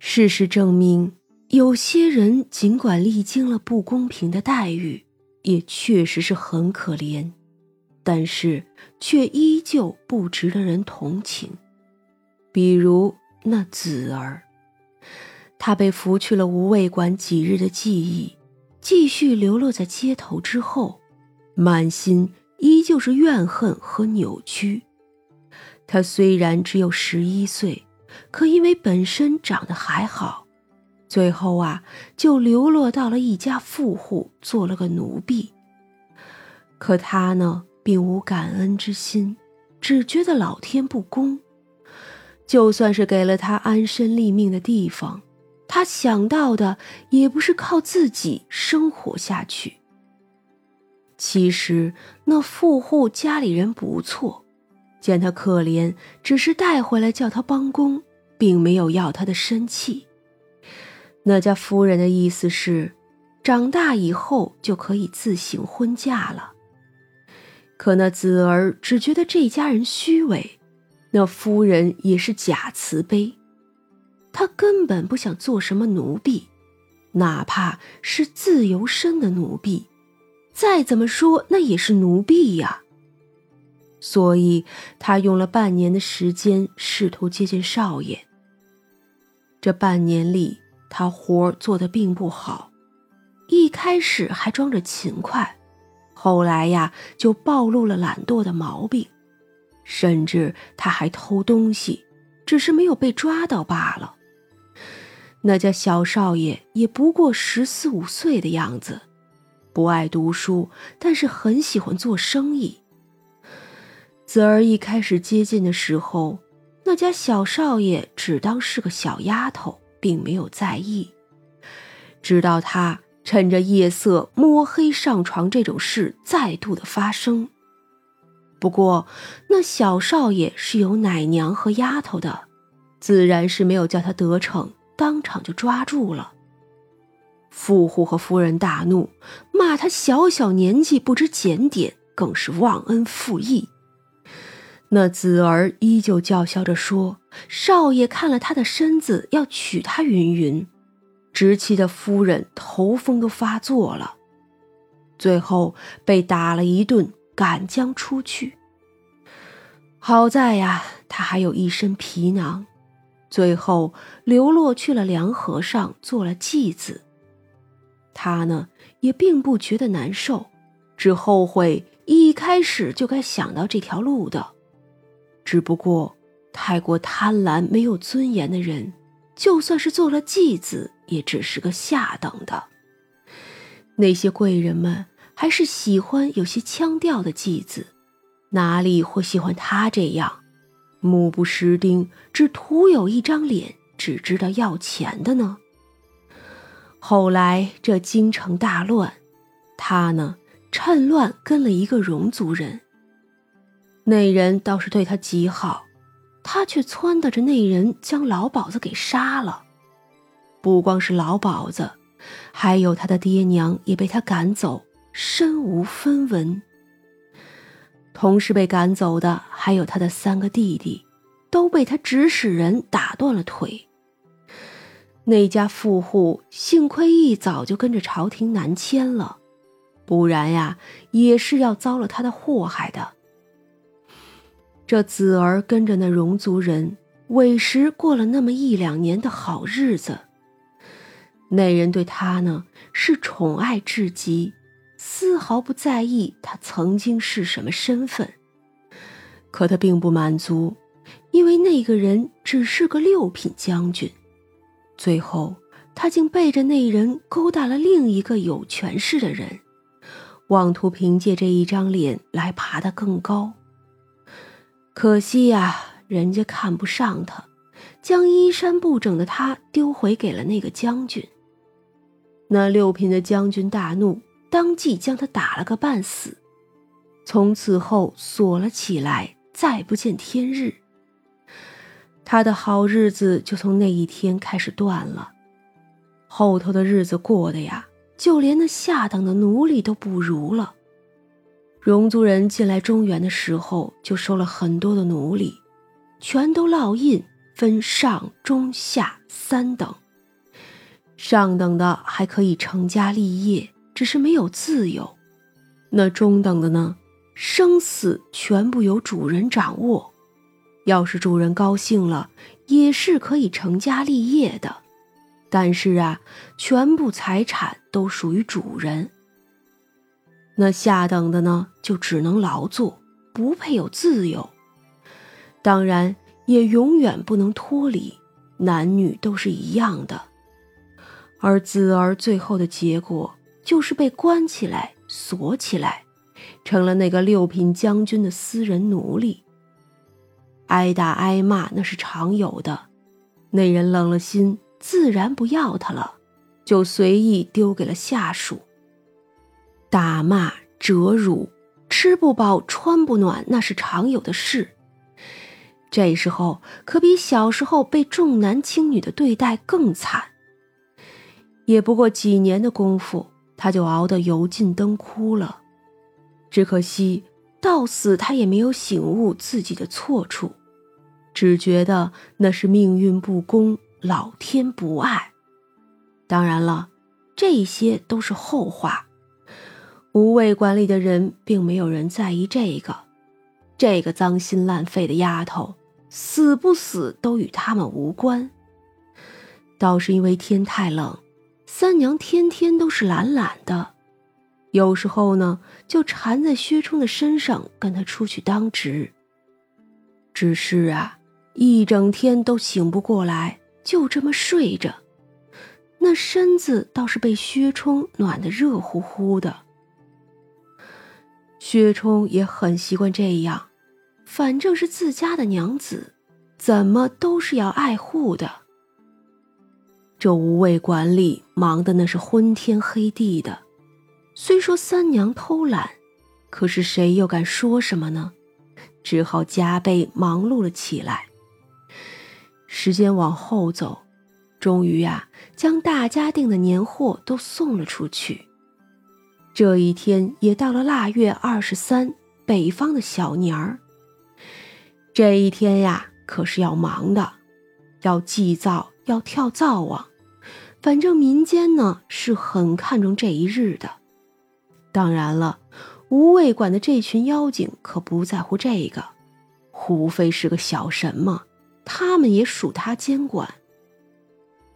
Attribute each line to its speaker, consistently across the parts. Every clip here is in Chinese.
Speaker 1: 事实证明，有些人尽管历经了不公平的待遇，也确实是很可怜，但是却依旧不值得人同情。比如那子儿，他被拂去了无畏馆几日的记忆，继续流落在街头之后，满心依旧是怨恨和扭曲。他虽然只有十一岁。可因为本身长得还好，最后啊，就流落到了一家富户，做了个奴婢。可他呢，并无感恩之心，只觉得老天不公。就算是给了他安身立命的地方，他想到的也不是靠自己生活下去。其实那富户家里人不错，见他可怜，只是带回来叫他帮工。并没有要他的身契。那家夫人的意思是，长大以后就可以自行婚嫁了。可那子儿只觉得这家人虚伪，那夫人也是假慈悲，他根本不想做什么奴婢，哪怕是自由身的奴婢，再怎么说那也是奴婢呀。所以他用了半年的时间，试图接近少爷。这半年里，他活做的并不好，一开始还装着勤快，后来呀就暴露了懒惰的毛病，甚至他还偷东西，只是没有被抓到罢了。那家小少爷也不过十四五岁的样子，不爱读书，但是很喜欢做生意。子儿一开始接近的时候。那家小少爷只当是个小丫头，并没有在意。直到他趁着夜色摸黑上床这种事再度的发生。不过，那小少爷是有奶娘和丫头的，自然是没有叫他得逞，当场就抓住了。富户和夫人大怒，骂他小小年纪不知检点，更是忘恩负义。那子儿依旧叫嚣着说：“少爷看了他的身子，要娶她云云。”直气的夫人头风都发作了，最后被打了一顿，赶将出去。好在呀，他还有一身皮囊，最后流落去了梁河上，做了继子。他呢，也并不觉得难受，只后悔一开始就该想到这条路的。只不过，太过贪婪、没有尊严的人，就算是做了继子，也只是个下等的。那些贵人们还是喜欢有些腔调的继子，哪里会喜欢他这样目不识丁、只图有一张脸、只知道要钱的呢？后来这京城大乱，他呢，趁乱跟了一个戎族人。那人倒是对他极好，他却撺掇着那人将老鸨子给杀了。不光是老鸨子，还有他的爹娘也被他赶走，身无分文。同时被赶走的还有他的三个弟弟，都被他指使人打断了腿。那家富户幸亏一早就跟着朝廷南迁了，不然呀，也是要遭了他的祸害的。这子儿跟着那戎族人，委实过了那么一两年的好日子。那人对他呢是宠爱至极，丝毫不在意他曾经是什么身份。可他并不满足，因为那个人只是个六品将军。最后，他竟背着那人勾搭了另一个有权势的人，妄图凭借这一张脸来爬得更高。可惜呀，人家看不上他，将衣衫不整的他丢回给了那个将军。那六品的将军大怒，当即将他打了个半死，从此后锁了起来，再不见天日。他的好日子就从那一天开始断了，后头的日子过的呀，就连那下等的奴隶都不如了。戎族人进来中原的时候，就收了很多的奴隶，全都烙印，分上中下。三等，上等的还可以成家立业，只是没有自由；那中等的呢，生死全部由主人掌握，要是主人高兴了，也是可以成家立业的。但是啊，全部财产都属于主人。那下等的呢，就只能劳作，不配有自由。当然，也永远不能脱离，男女都是一样的。而子儿最后的结果，就是被关起来、锁起来，成了那个六品将军的私人奴隶。挨打挨骂那是常有的，那人冷了心。自然不要他了，就随意丢给了下属。打骂、折辱、吃不饱、穿不暖，那是常有的事。这时候可比小时候被重男轻女的对待更惨。也不过几年的功夫，他就熬得油尽灯枯了。只可惜到死他也没有醒悟自己的错处，只觉得那是命运不公。老天不爱，当然了，这些都是后话。无畏管理的人并没有人在意这个，这个脏心烂肺的丫头死不死都与他们无关。倒是因为天太冷，三娘天天都是懒懒的，有时候呢就缠在薛冲的身上跟他出去当值。只是啊，一整天都醒不过来。就这么睡着，那身子倒是被薛冲暖得热乎乎的。薛冲也很习惯这样，反正是自家的娘子，怎么都是要爱护的。这无畏馆里忙的那是昏天黑地的，虽说三娘偷懒，可是谁又敢说什么呢？只好加倍忙碌了起来。时间往后走，终于呀，将大家订的年货都送了出去。这一天也到了腊月二十三，北方的小年儿。这一天呀，可是要忙的，要祭灶，要跳灶王。反正民间呢是很看重这一日的。当然了，无畏馆的这群妖精可不在乎这个，胡飞是个小神嘛。他们也属他监管。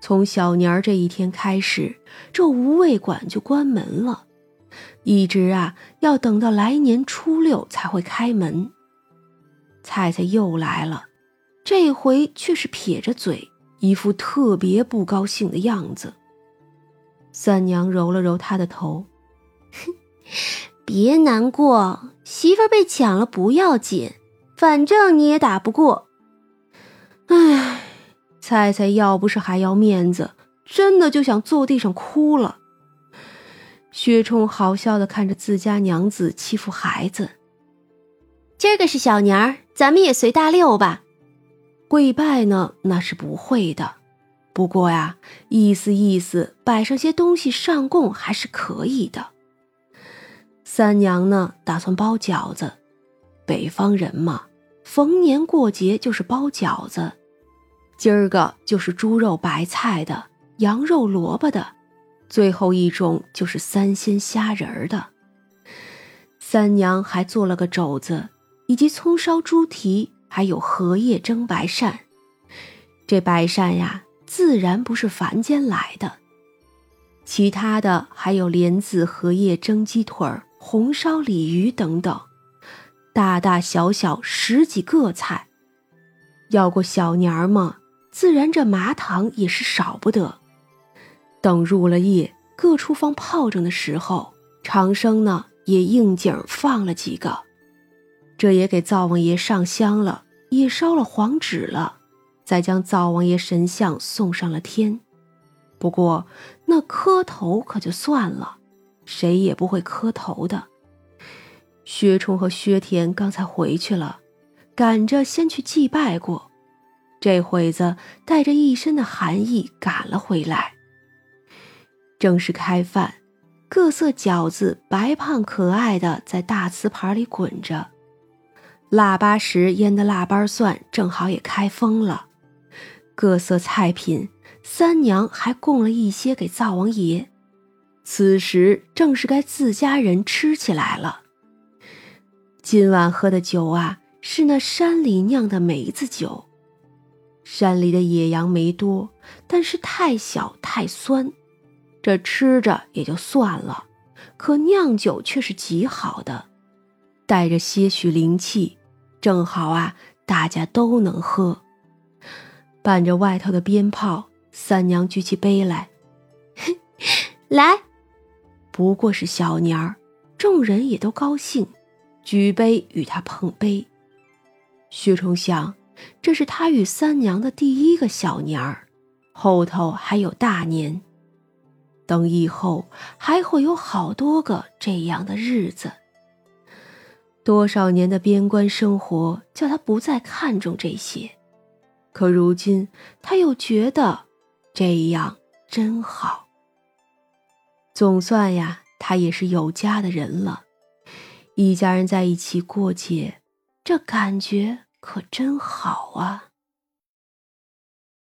Speaker 1: 从小年儿这一天开始，这无畏馆就关门了，一直啊要等到来年初六才会开门。菜菜又来了，这回却是撇着嘴，一副特别不高兴的样子。三娘揉了揉她的头，哼，别难过，媳妇被抢了不要紧，反正你也打不过。唉，菜菜要不是还要面子，真的就想坐地上哭了。薛冲好笑的看着自家娘子欺负孩子。今儿个是小年儿，咱们也随大溜吧。跪拜呢，那是不会的。不过呀，意思意思，摆上些东西上供还是可以的。三娘呢，打算包饺子。北方人嘛，逢年过节就是包饺子。今儿个就是猪肉白菜的，羊肉萝卜的，最后一种就是三鲜虾仁儿的。三娘还做了个肘子，以及葱烧猪蹄，还有荷叶蒸白鳝。这白鳝呀，自然不是凡间来的。其他的还有莲子荷叶蒸鸡腿红烧鲤鱼等等，大大小小十几个菜。要过小年儿嘛。自然，这麻糖也是少不得。等入了夜，各处放炮仗的时候，长生呢也应景放了几个，这也给灶王爷上香了，也烧了黄纸了，再将灶王爷神像送上了天。不过那磕头可就算了，谁也不会磕头的。薛冲和薛田刚才回去了，赶着先去祭拜过。这会子带着一身的寒意赶了回来。正是开饭，各色饺子白胖可爱的在大瓷盘里滚着，腊八时腌的腊八蒜正好也开封了。各色菜品，三娘还供了一些给灶王爷。此时正是该自家人吃起来了。今晚喝的酒啊，是那山里酿的梅子酒。山里的野杨梅多，但是太小太酸，这吃着也就算了，可酿酒却是极好的，带着些许灵气，正好啊，大家都能喝。伴着外头的鞭炮，三娘举起杯来，来，不过是小年儿，众人也都高兴，举杯与他碰杯。薛崇想。这是他与三娘的第一个小年儿，后头还有大年，等以后还会有好多个这样的日子。多少年的边关生活叫他不再看重这些，可如今他又觉得这样真好。总算呀，他也是有家的人了，一家人在一起过节，这感觉。可真好啊！